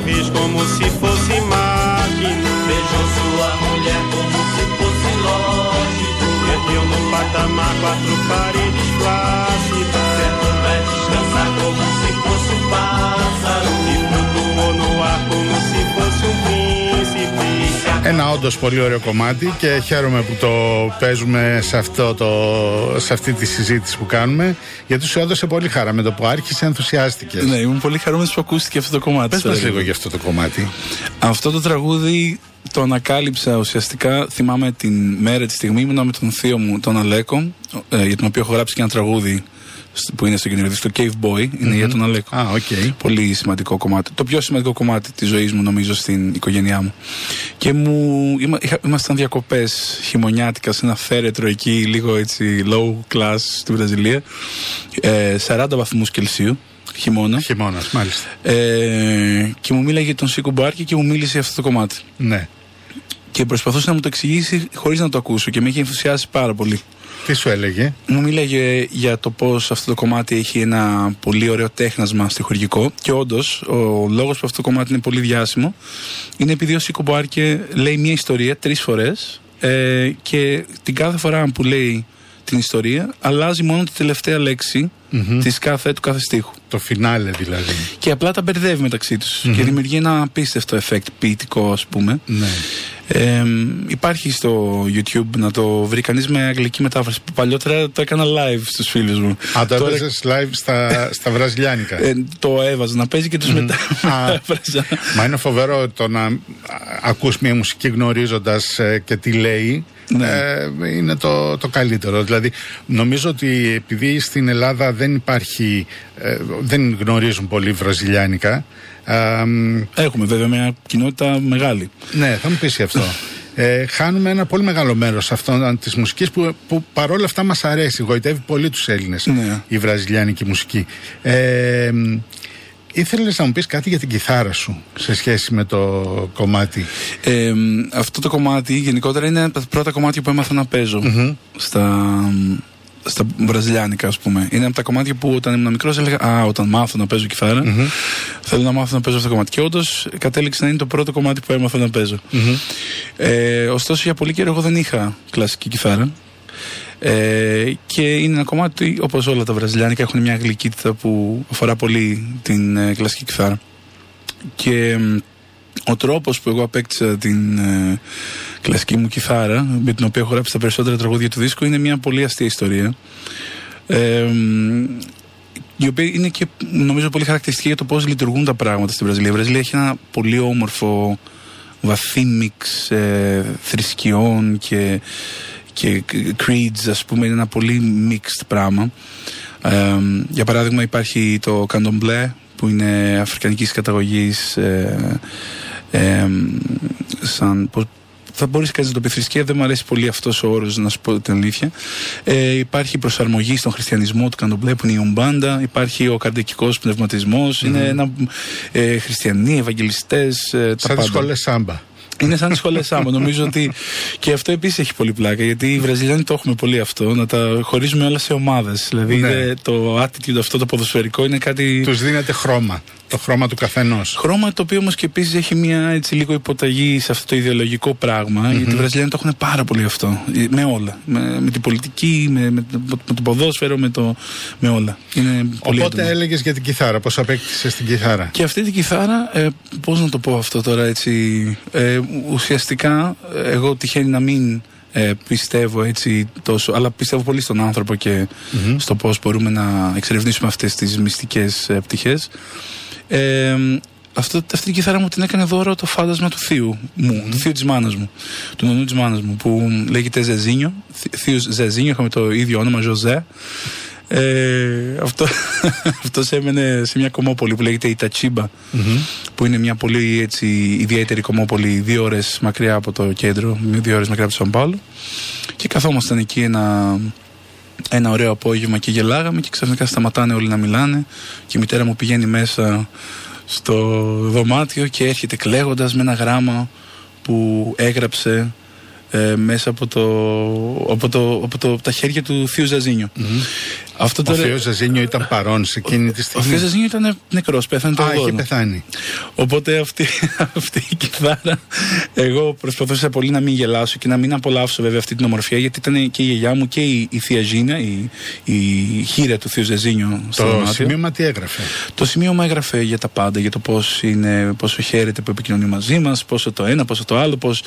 vez como se fosse máquina. Beijou sua mulher como se fosse lógico. Ergueu no patamar quatro paredes flácidas. Certo vai descansar como se fosse όντως πολύ ωραίο κομμάτι και χαίρομαι που το παίζουμε σε, αυτό το, σε αυτή τη συζήτηση που κάνουμε γιατί σου έδωσε πολύ χαρά με το που άρχισε ενθουσιάστηκες. Ναι, ήμουν πολύ χαρούμενος που ακούστηκε αυτό το κομμάτι. Πες στο μας ρεύμα. λίγο για αυτό το κομμάτι. Αυτό το τραγούδι το ανακάλυψα ουσιαστικά. Θυμάμαι την μέρα, τη στιγμή ήμουνα με τον θείο μου, τον Αλέκο, ε, για τον οποίο έχω γράψει και ένα τραγούδι σ- που είναι στο καινούριο δίσκο, το Cave Boy, είναι για τον Αλέκο. Α, οκ. Πολύ σημαντικό κομμάτι. Το πιο σημαντικό κομμάτι της ζωής μου, νομίζω, στην οικογένειά μου. Και μου. Είμα, είχα, ήμασταν διακοπές χειμωνιάτικα σε ένα θέρετρο εκεί, λίγο έτσι low class στη Βραζιλία. Ε, 40 βαθμούς Κελσίου, χειμώνα. Χειμώνας, μάλιστα. Ε, και μου μίλαγε τον Σίκο Μπάρκη και μου μίλησε για αυτό το κομμάτι. Ναι. Και προσπαθούσε να μου το εξηγήσει χωρίς να το ακούσω και με είχε ενθουσιάσει πάρα πολύ. Τι σου έλεγε; Μου μίλαγε για το πώς αυτό το κομμάτι έχει ένα πολύ ωραίο τέχνασμα στοιχουργικό. Και όντως, ο λόγος που αυτό το κομμάτι είναι πολύ διάσημο είναι επειδή ο Σίκο Μπάρκε λέει μια ιστορία τρεις φορές ε, και την κάθε φορά που λέει την ιστορία αλλάζει μόνο τη τελευταία λέξη της κάθε, του κάθε στίχου. Το φινάλε δηλαδή. Και απλά τα μπερδεύει μεταξύ τους και δημιουργεί ένα απίστευτο effect ποιητικό, ας πούμε. Ναι. Ε, υπάρχει στο YouTube να το βρει κανείς με αγγλική μετάφραση. Παλιότερα το έκανα live στους φίλους μου. Α, το Τώρα, έπαιζες live στα, στα βραζιλιάνικα. ε, το έβαζα να παίζει και τους μετά. Α. μετάφραζα. Μα είναι φοβερό το να α, ακούς μια μουσική γνωρίζοντας ε, και τι λέει Ναι. ε, είναι το, το καλύτερο. Δηλαδή νομίζω ότι επειδή στην Ελλάδα δεν υπάρχει, ε, δεν γνωρίζουν πολύ βραζιλιάνικα ε, μ, Έχουμε βέβαια μια κοινότητα μεγάλη. ναι, θα μου πεις γι' αυτό. Ε, χάνουμε ένα πολύ μεγάλο μέρος αυτών της μουσικής που, που παρόλα αυτά μας αρέσει. Γοητεύει πολύ τους Έλληνες Ναι. η βραζιλιάνικη μουσική. Ε, μ, ήθελες να μου πεις κάτι για την κιθάρα σου σε σχέση με το κομμάτι; Ε, αυτό το κομμάτι γενικότερα είναι από τα πρώτα κομμάτια που έμαθα να παίζω στα, στα βραζιλιάνικα, ας πούμε. Είναι από τα κομμάτια που όταν ήμουν μικρός έλεγα Α, όταν μάθω να παίζω κιθάρα, θέλω να μάθω να παίζω αυτό το κομμάτι. Και όντως κατέληξε να είναι το πρώτο κομμάτι που έμαθα να παίζω. Ε, ωστόσο, για πολύ καιρό εγώ δεν είχα κλασική κιθάρα. Ε, και είναι ένα κομμάτι, όπως όλα τα βραζιλιάνικα, έχουν μια γλυκύτητα που αφορά πολύ την ε, κλασική κιθάρα. Και μ, ο τρόπος που εγώ απέκτησα την ε, κλασική μου κιθάρα, με την οποία έχω γράψει τα περισσότερα τραγούδια του δίσκου, είναι μια πολύ αστεία ιστορία. Ε, μ, η οποία είναι και νομίζω πολύ χαρακτηριστική για το πώς λειτουργούν τα πράγματα στην Βραζιλία. Η Βραζιλία έχει ένα πολύ όμορφο βαθύ μίξ ε, θρησκειών και, και creeds ας πούμε είναι ένα πολύ mixed πράγμα ε, για παράδειγμα υπάρχει το candomblé που είναι αφρικανικής καταγωγής ε, ε, σαν, πώς, θα μπορείς κανείς να το πει θρησκεία, δεν μου αρέσει πολύ αυτός ο όρος να σου πω την αλήθεια. Ε, υπάρχει προσαρμογή στον χριστιανισμό του Καντομπλέ που είναι η Ουμπάντα, υπάρχει ο καρδικικός πνευματισμός, είναι ένα, ε, χριστιανοί, ευαγγελιστές, ε, τα Σαν τις πάντα. σχολές σάμπα. Είναι σαν τι σχολέ άμα. Νομίζω ότι και αυτό επίσης έχει πολύ πλάκα. Γιατί οι Βραζιλιάνοι το έχουμε πολύ αυτό. Να τα χωρίζουμε όλα σε ομάδες. Δηλαδή Ναι. είναι το attitude αυτό το ποδοσφαιρικό είναι κάτι. Τους δίνεται χρώμα. Το χρώμα του καθενός. Χρώμα το οποίο όμως και επίσης έχει μια έτσι λίγο υποταγή σε αυτό το ιδεολογικό πράγμα. Γιατί οι Βραζιλιάνοι το έχουν πάρα πολύ αυτό. Ε, Με όλα. Με, με την πολιτική, με, με, το- με το ποδόσφαιρο, με, το, με όλα. Είναι πολύ Οπότε έντονο. έλεγες για την κιθάρα, πώς απέκτησες την κιθάρα; Και αυτή την κιθάρα, ε, πώς να το πω αυτό τώρα έτσι, ε, ουσιαστικά ε, εγώ τυχαίνει να μην ε, πιστεύω έτσι τόσο, αλλά πιστεύω πολύ στον άνθρωπο και στο πώς μπορούμε να εξερευνήσουμε αυτές τις μυστικές ε, πτυχές. Ε, αυτό, αυτή την κιθάρα μου την έκανε δώρο το φάντασμα του θείου μου, του θείου της μάνας μου, του νονού της μάνας μου, που λέγεται Ζεζίνιο, θ- θείος Ζεζίνιο, είχαμε το ίδιο όνομα, Ζωζέ. Ε, αυτό, αυτός έμενε σε μια κομμόπολη που λέγεται Ιτατσίμπα που είναι μια πολύ έτσι, ιδιαίτερη κομμόπολη δύο ώρες μακριά από το κέντρο δύο ώρες μακριά από το Σαν Πάολο και καθόμασταν εκεί ένα, ένα ωραίο απόγευμα και γελάγαμε και ξαφνικά σταματάνε όλοι να μιλάνε και η μητέρα μου πηγαίνει μέσα στο δωμάτιο και έρχεται κλαίγοντας με ένα γράμμα που έγραψε ε, μέσα από, το, από, το, από το, τα χέρια του θείου Ζαζίνιο. Αυτό Ο τώρα- Θεός Ζαζίνιο ήταν παρόν σε εκείνη τη Ο στιγμή. Θεός Ζαζίνιο ήταν νεκρός, πέθανε το Α, είχε 80. πεθάνει. Οπότε αυτή, αυτή η κιθάρα, εγώ προσπαθούσα πολύ να μην γελάσω και να μην απολαύσω βέβαια αυτή την ομορφιά, γιατί ήταν και η γιαγιά μου και η, η θεία Ζήνα, η, η χείρα του Θείου Ζεζίνιο στο Το δωμάτιο. σημείωμα τι έγραφε; Το σημείωμα έγραφε για τα πάντα, για το πώς είναι, πόσο χαίρεται που επικοινωνεί μαζί μας, πόσο το ένα, πόσο το άλλο, πώς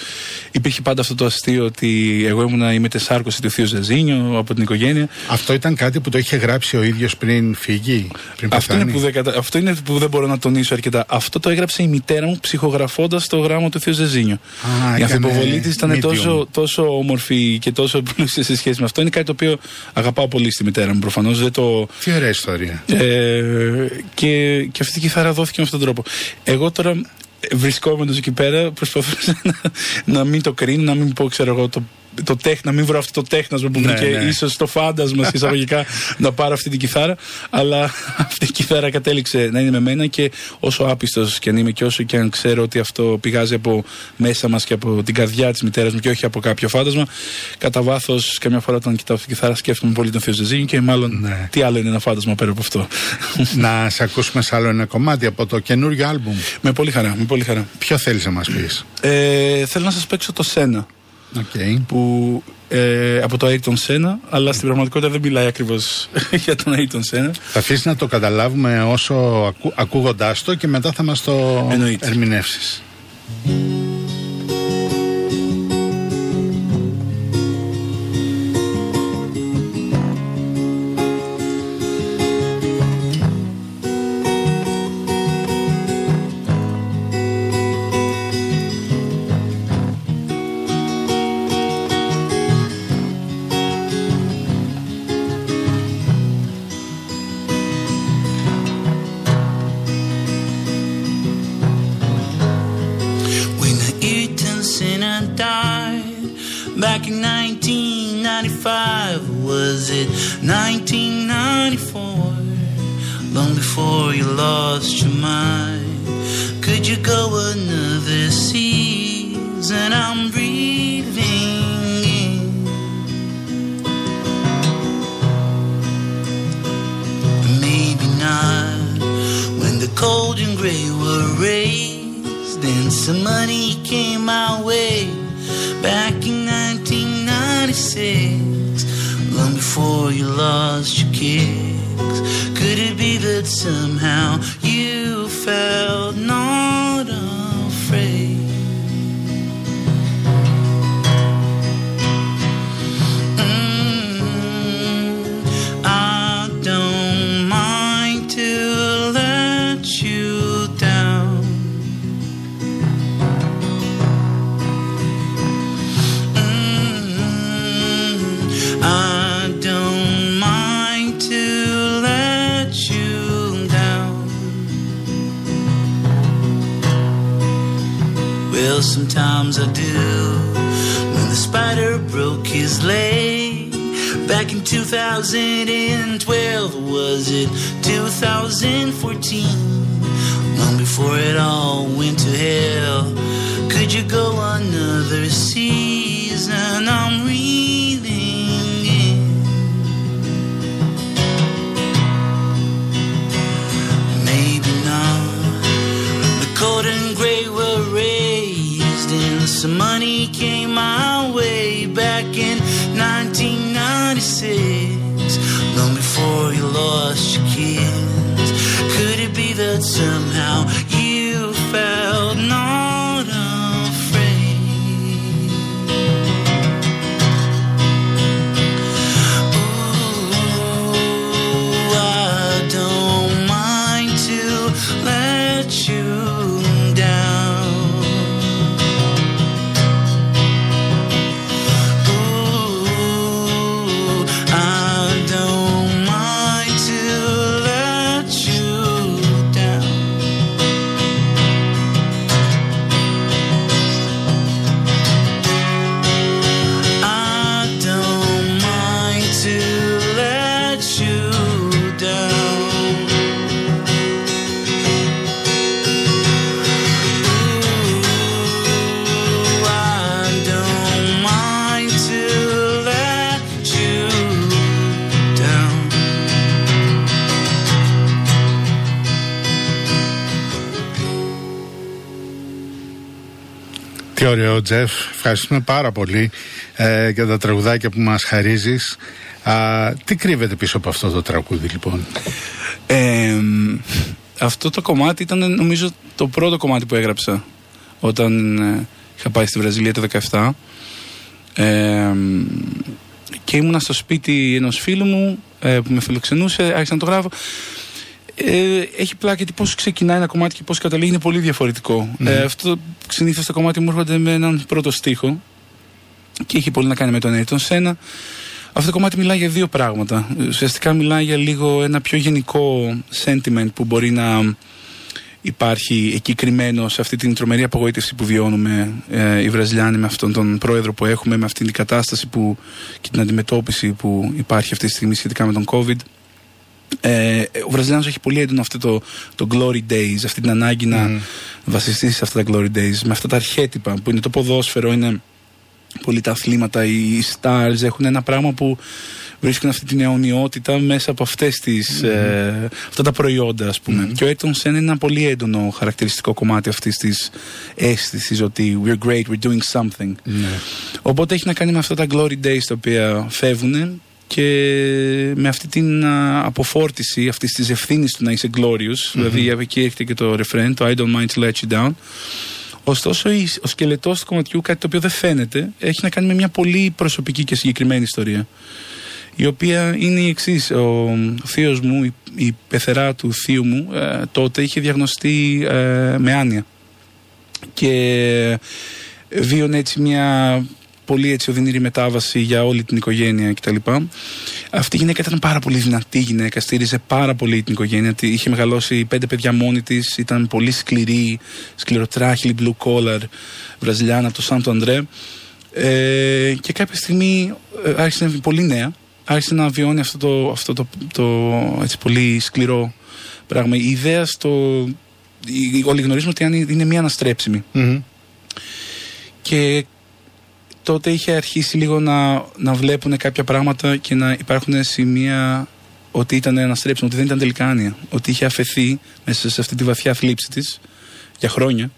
υπήρχε πάντα αυτό το αστείο ότι εγώ ήμουνα η μετεσάρκωση του Θείου Ζεζίνιο από την οικογένεια. Αυτό ήταν κάτι που το είχε γράψει ο ίδιος πριν φύγει, πριν Αυτό είναι, πεθάνει; που δεν, κατα- αυτό είναι που δεν μπορώ να τονίσω αρκετά. Αυτό το έγραψε η μητέρα μου ψυχογραφώντας το γράμμα του Θείου Ζεζίνιο. Α, η έκανε ανθοποβολή της ήταν medium. τόσο, τόσο όμορφη και τόσο πλούσια σε σχέση με αυτό. Είναι κάτι το οποίο αγαπάω πολύ στη μητέρα μου προφανώς. Δεν το. Τι ωραία ιστορία. Ε, και, και αυτή η κιθάρα δόθηκε με αυτόν τον τρόπο. Εγώ τώρα βρισκόμενος εκεί πέρα προσπαθούσα να, να μην το κρίνω, να μην πω, ξέρω εγώ, το, το τέχ, να μην βρω αυτό το τέχνασμα που Ναι, βρήκε ναι. ίσως το φάντασμα σε εισαγωγικά να πάρω αυτή την κιθάρα. Αλλά αυτή η κιθάρα κατέληξε να είναι με μένα και όσο άπιστος και αν είμαι και όσο και αν ξέρω ότι αυτό πηγάζει από μέσα μας και από την καρδιά της μητέρας μου και όχι από κάποιο φάντασμα, κατά βάθος καμιά φορά όταν κοιτάω αυτή την κιθάρα σκέφτομαι πολύ τον Θεό Ζεζίνη και μάλλον Ναι. τι άλλο είναι ένα φάντασμα πέρα από αυτό. να σε ακούσουμε σε άλλο ένα κομμάτι από το καινούριο άλμπουμ. με πολύ χαρά, με πολύ χαρά. Ποιο θέλεις να μας πεις; Ε, θέλω να σας παίξω το Senna Οκ. που ε, από το Ayrton Senna αλλά στην πραγματικότητα δεν μιλάει ακριβώς για τον Ayrton Senna Θα αφήσεις να το καταλάβουμε όσο ακού, ακούγοντάς το και μετά θα μας το Εννοείται. Senna died back in 1995, was it 1994? Long before you lost your mind, could you go another season? I'm breathing some money came my way back in 1996 long before you lost your kicks. Could it be that somehow you felt 2012, was it 2014? Long before it all went to hell, could you go another season? Τι ωραίο, Τζεφ. Ευχαριστούμε πάρα πολύ ε, για τα τραγουδάκια που μας χαρίζεις. Α, τι κρύβεται πίσω από αυτό το τραγούδι, λοιπόν; Ε, αυτό το κομμάτι ήταν νομίζω το πρώτο κομμάτι που έγραψα όταν ε, είχα πάει στη Βραζιλία το 17 ε, και ήμουνα στο σπίτι ενός φίλου μου ε, που με φιλοξενούσε, άρχισα να το γράφω ε, έχει πλάκα γιατί πώς ξεκινάει ένα κομμάτι και πώς καταλήγει είναι πολύ διαφορετικό. Ε, αυτό συνήθως το κομμάτι μου έρχονται με έναν πρώτο στίχο και έχει πολύ να κάνει με τον Έιτον Σένα. Αυτό το κομμάτι μιλάει για δύο πράγματα. Ουσιαστικά μιλάει για λίγο ένα πιο γενικό sentiment που μπορεί να υπάρχει εκεί κρυμμένο σε αυτή την τρομερή απογοήτευση που βιώνουμε ε, οι Βραζιλιάνοι με αυτόν τον πρόεδρο που έχουμε, με αυτή την κατάσταση που, και την αντιμετώπιση που υπάρχει αυτή τη στιγμή σχετικά με τον COVID. Ε, ο Βραζιλιάνος έχει πολύ έντονο αυτό το, το glory days, αυτή την ανάγκη να βασιστείς σε αυτά τα glory days, με αυτά τα αρχέτυπα που είναι το ποδόσφαιρο, είναι πολύ τα αθλήματα, οι stars έχουν ένα πράγμα που βρίσκουν αυτή την αιωνιότητα μέσα από αυτές τις, ε, αυτά τα προϊόντα ας πούμε. Και ο Ayrton Senna είναι ένα πολύ έντονο χαρακτηριστικό κομμάτι αυτής της αίσθησης ότι we're great, we're doing something. Οπότε έχει να κάνει με αυτά τα glory days τα οποία φεύγουν και με αυτή την α, αποφόρτιση αυτής της ευθύνης του να είσαι glorious. Δηλαδή εκεί έρχεται και το refrain, το I don't mind to let you down. Ωστόσο, η- ο σκελετός του κομματιού, κάτι το οποίο δεν φαίνεται, έχει να κάνει με μια πολύ προσωπική και συγκεκριμένη ιστορία. Η οποία είναι η εξής. Ο, ο θείος μου, η, η πεθερά του θείου μου, ε, τότε είχε διαγνωστεί ε, με άνοια. Και βίωνε έτσι μια πολύ έτσι οδυνηρή μετάβαση για όλη την οικογένεια κτλ. Αυτή η γυναίκα ήταν πάρα πολύ δυνατή γυναίκα, στήριζε πάρα πολύ την οικογένεια. Τη- Είχε μεγαλώσει πέντε παιδιά μόνη της, ήταν πολύ σκληρή, σκληροτράχυλη, blue collar, Βραζιλιάνα από το Σάντο Αντρέ. Ε, και κάποια στιγμή ε, άρχισε να πολύ νέα, άρχισε να βιώνει αυτό το, αυτό το, το έτσι πολύ σκληρό πράγμα. Η ιδέα στο. η- Όλοι γνωρίζουμε ότι αν είναι μία αναστρέψιμη. Και τότε είχε αρχίσει λίγο να, να βλέπουν κάποια πράγματα και να υπάρχουν σημεία ότι ήταν αναστρέψιμο, ότι δεν ήταν τελικά άνοια. Ότι είχε αφαιθεί μέσα σε αυτή τη βαθιά θλίψη της για χρόνια.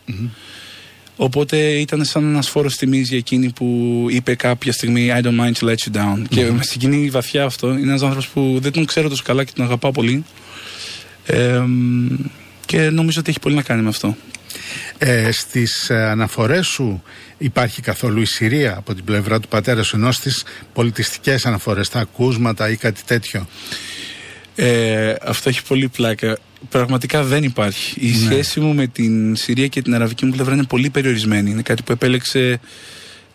Οπότε ήταν σαν ένας φόρος τιμής για εκείνη που είπε κάποια στιγμή I don't mind to let you down. Και με συγκινεί βαθιά αυτό. Είναι ένας άνθρωπος που δεν τον ξέρω τόσο καλά και τον αγαπάω πολύ. Ε, μ, και νομίζω ότι έχει πολύ να κάνει με αυτό. Ε, στις ε, αναφορές σου υπάρχει καθόλου η Συρία από την πλευρά του πατέρα σου ενώ στις πολιτιστικές αναφορές, τα ακούσματα ή κάτι τέτοιο; Ε, αυτό έχει πολύ πλάκα. Πραγματικά δεν υπάρχει. Η σχέση μου με την Συρία και την αραβική μου πλευρά είναι πολύ περιορισμένη. Είναι κάτι που επέλεξε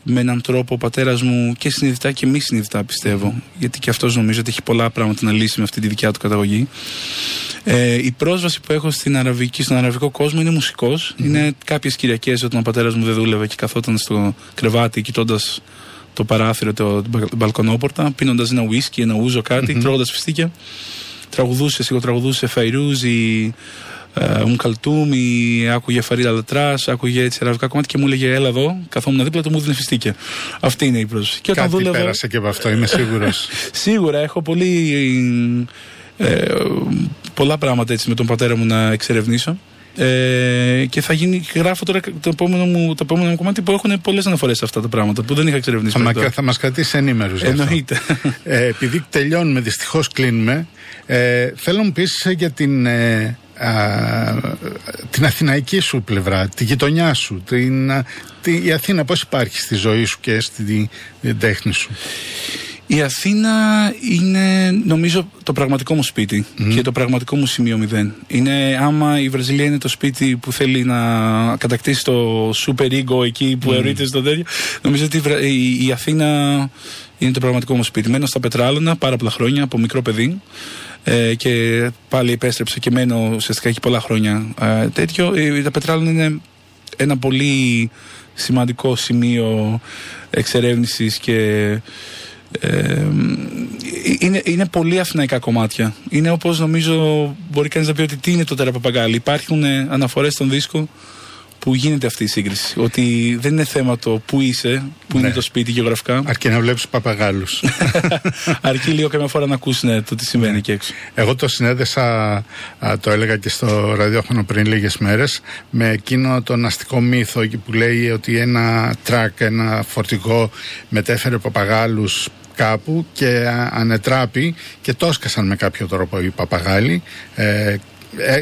με έναν τρόπο ο πατέρας μου και συνειδητά και μη συνειδητά πιστεύω. Γιατί και αυτός νομίζω ότι έχει πολλά πράγματα να λύσει με αυτή τη δικιά του καταγωγή. Ε, η πρόσβαση που έχω στην αραβική, στον αραβικό κόσμο είναι μουσικός. Είναι κάποιες Κυριακές όταν ο πατέρας μου δεν δούλευε και καθόταν στο κρεβάτι κοιτώντας το παράθυρο, το, την μπα- μπαλκονόπορτα, πίνοντας ένα ουίσκι, ένα ούζο κάτι, τρώγοντας φιστίκια. Τραγουδούσε, σιγοτραγουδούσε Φαϊρούζ ή ε, Ουν Καλτούμ ή άκουγε Φαρίλα Λατράς, άκουγε έτσι αραβικά κομμάτια και μου έλεγε Έλα εδώ, καθόμουν δίπλα του, μου δίνει φιστίκια. Αυτή είναι η πρόσβαση. Και όταν Κάτι δούλευα. πέρασε και από αυτό, είμαι σίγουρος. Σίγουρα έχω πολύ. Ε, πολλά πράγματα έτσι με τον πατέρα μου να εξερευνήσω. Ε, και θα γίνει, γράφω τώρα το επόμενο μου, το επόμενο μου κομμάτι που έχουν πολλές αναφορές σε αυτά τα πράγματα που δεν είχα εξερευνήσει. θα, μα, μέχρι τώρα. θα μας κρατήσει ενήμερους γι' αυτό. Εννοείται. Ε, επειδή τελειώνουμε, δυστυχώς κλείνουμε, ε, θέλω να μου πεις για την, ε, α, την αθηναϊκή σου πλευρά, τη γειτονιά σου, την, α, τη, η Αθήνα πώς υπάρχει στη ζωή σου και στη στην τέχνη σου; Η Αθήνα είναι νομίζω το πραγματικό μου σπίτι και το πραγματικό μου σημείο μηδέν. Είναι άμα η Βραζιλία είναι το σπίτι που θέλει να κατακτήσει το super ego εκεί που mm. στο τέτοιο. Νομίζω ότι η, Βρα- η, η Αθήνα είναι το πραγματικό μου σπίτι. Μένω στα Πετράλωνα πάρα πολλά χρόνια από μικρό παιδί. Ε, και πάλι επέστρεψα και μένω ουσιαστικά έχει πολλά χρόνια ε, τέτοιο. Ε, τα Πετράλωνα είναι ένα πολύ σημαντικό σημείο εξερεύνησης και ε, είναι, είναι πολύ αθηναϊκά κομμάτια. Είναι όπως νομίζω μπορεί κανείς να πει ότι τι είναι το τεραπαπαγκάλι. Υπάρχουν ε, αναφορές στον δίσκο που γίνεται αυτή η σύγκριση. Ότι δεν είναι θέμα το που είσαι, που είναι Ναι. το σπίτι γεωγραφικά. Αρκεί να βλέπεις παπαγάλους. Αρκεί λίγο καμιά φορά να ακούσει ναι, το τι συμβαίνει εκεί έξω. Εγώ το συνέδεσα, α, το έλεγα και στο ραδιόφωνο πριν λίγες μέρες, με εκείνο τον αστικό μύθο εκεί που λέει ότι ένα τρακ, ένα φορτηγό μετέφερε παπαγάλους κάπου και α, ανετράπη και το έσκασαν με κάποιο τρόπο οι παπαγάλοι ε, ε,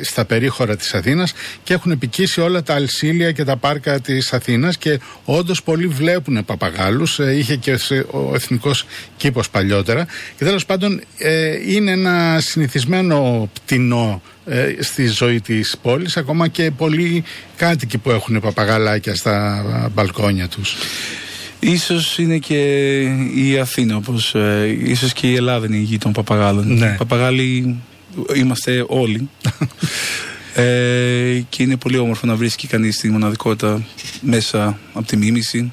στα περίχωρα της Αθήνας και έχουν επικίσει όλα τα αλσίλια και τα πάρκα της Αθήνας και όντως πολλοί βλέπουν παπαγάλους ε, είχε και σε- ο εθνικός κήπος παλιότερα και τέλος πάντων ε, είναι ένα συνηθισμένο πτηνό ε, στη ζωή της πόλης ακόμα και πολλοί κάτοικοι που έχουν παπαγαλάκια στα α, μπαλκόνια τους Ίσως είναι και η Αθήνα, όπως ε, ίσως και η Ελλάδα είναι η γη των παπαγάλων. Ναι. Παπαγάλοι είμαστε όλοι. ε, και είναι πολύ όμορφο να βρίσκει κανείς τη μοναδικότητα μέσα από τη μίμηση.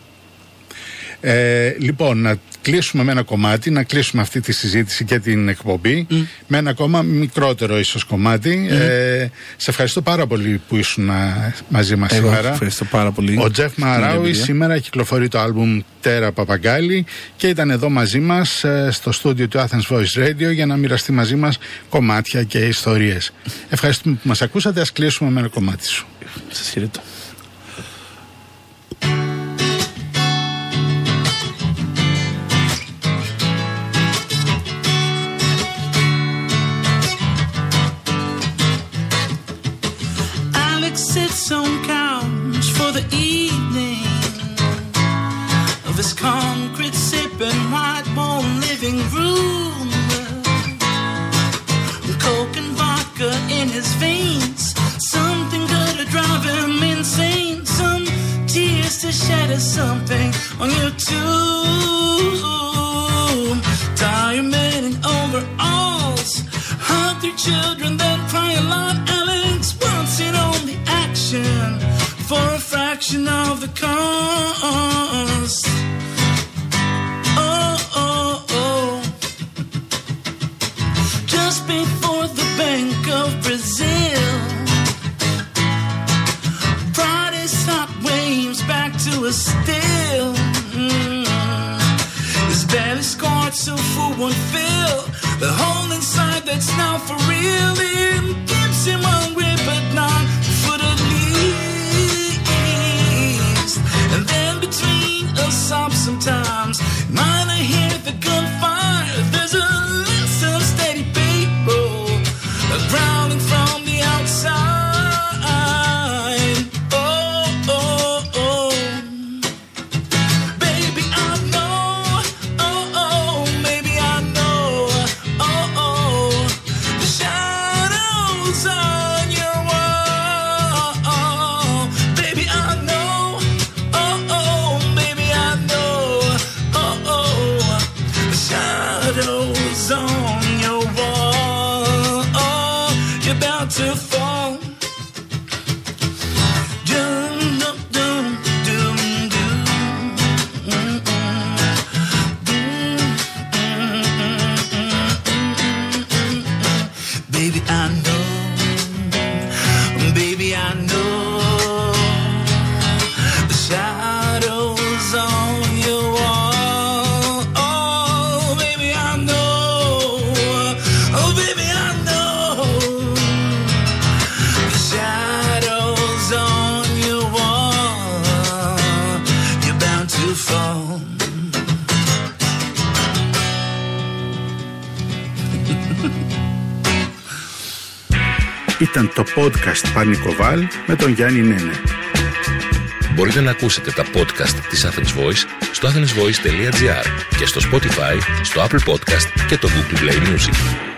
Ε, λοιπόν, να κλείσουμε με ένα κομμάτι, να κλείσουμε αυτή τη συζήτηση και την εκπομπή με ένα ακόμα μικρότερο ίσως κομμάτι. Ε, σε ευχαριστώ πάρα πολύ που ήσουν α, μαζί μας Εγώ σήμερα. ευχαριστώ πάρα πολύ. Ο Τζεφ Την Μαράουι εμπειρία. σήμερα κυκλοφορεί το άλμπουμ Τέρα Παπαγκάλη και ήταν εδώ μαζί μας ε, στο στούντιο του Athens Voice Radio για να μοιραστεί μαζί μας κομμάτια και ιστορίες. Ευχαριστούμε που μας ακούσατε, ας κλείσουμε με ένα κομμάτι σου. Σας χαιρετώ. Podcast Πανικοβάλ με τον Γιάννη Νένε. Μπορείτε να ακούσετε τα podcast της Athens Voice στο athensvoice.gr και στο Spotify, στο Apple Podcast και το Google Play Music.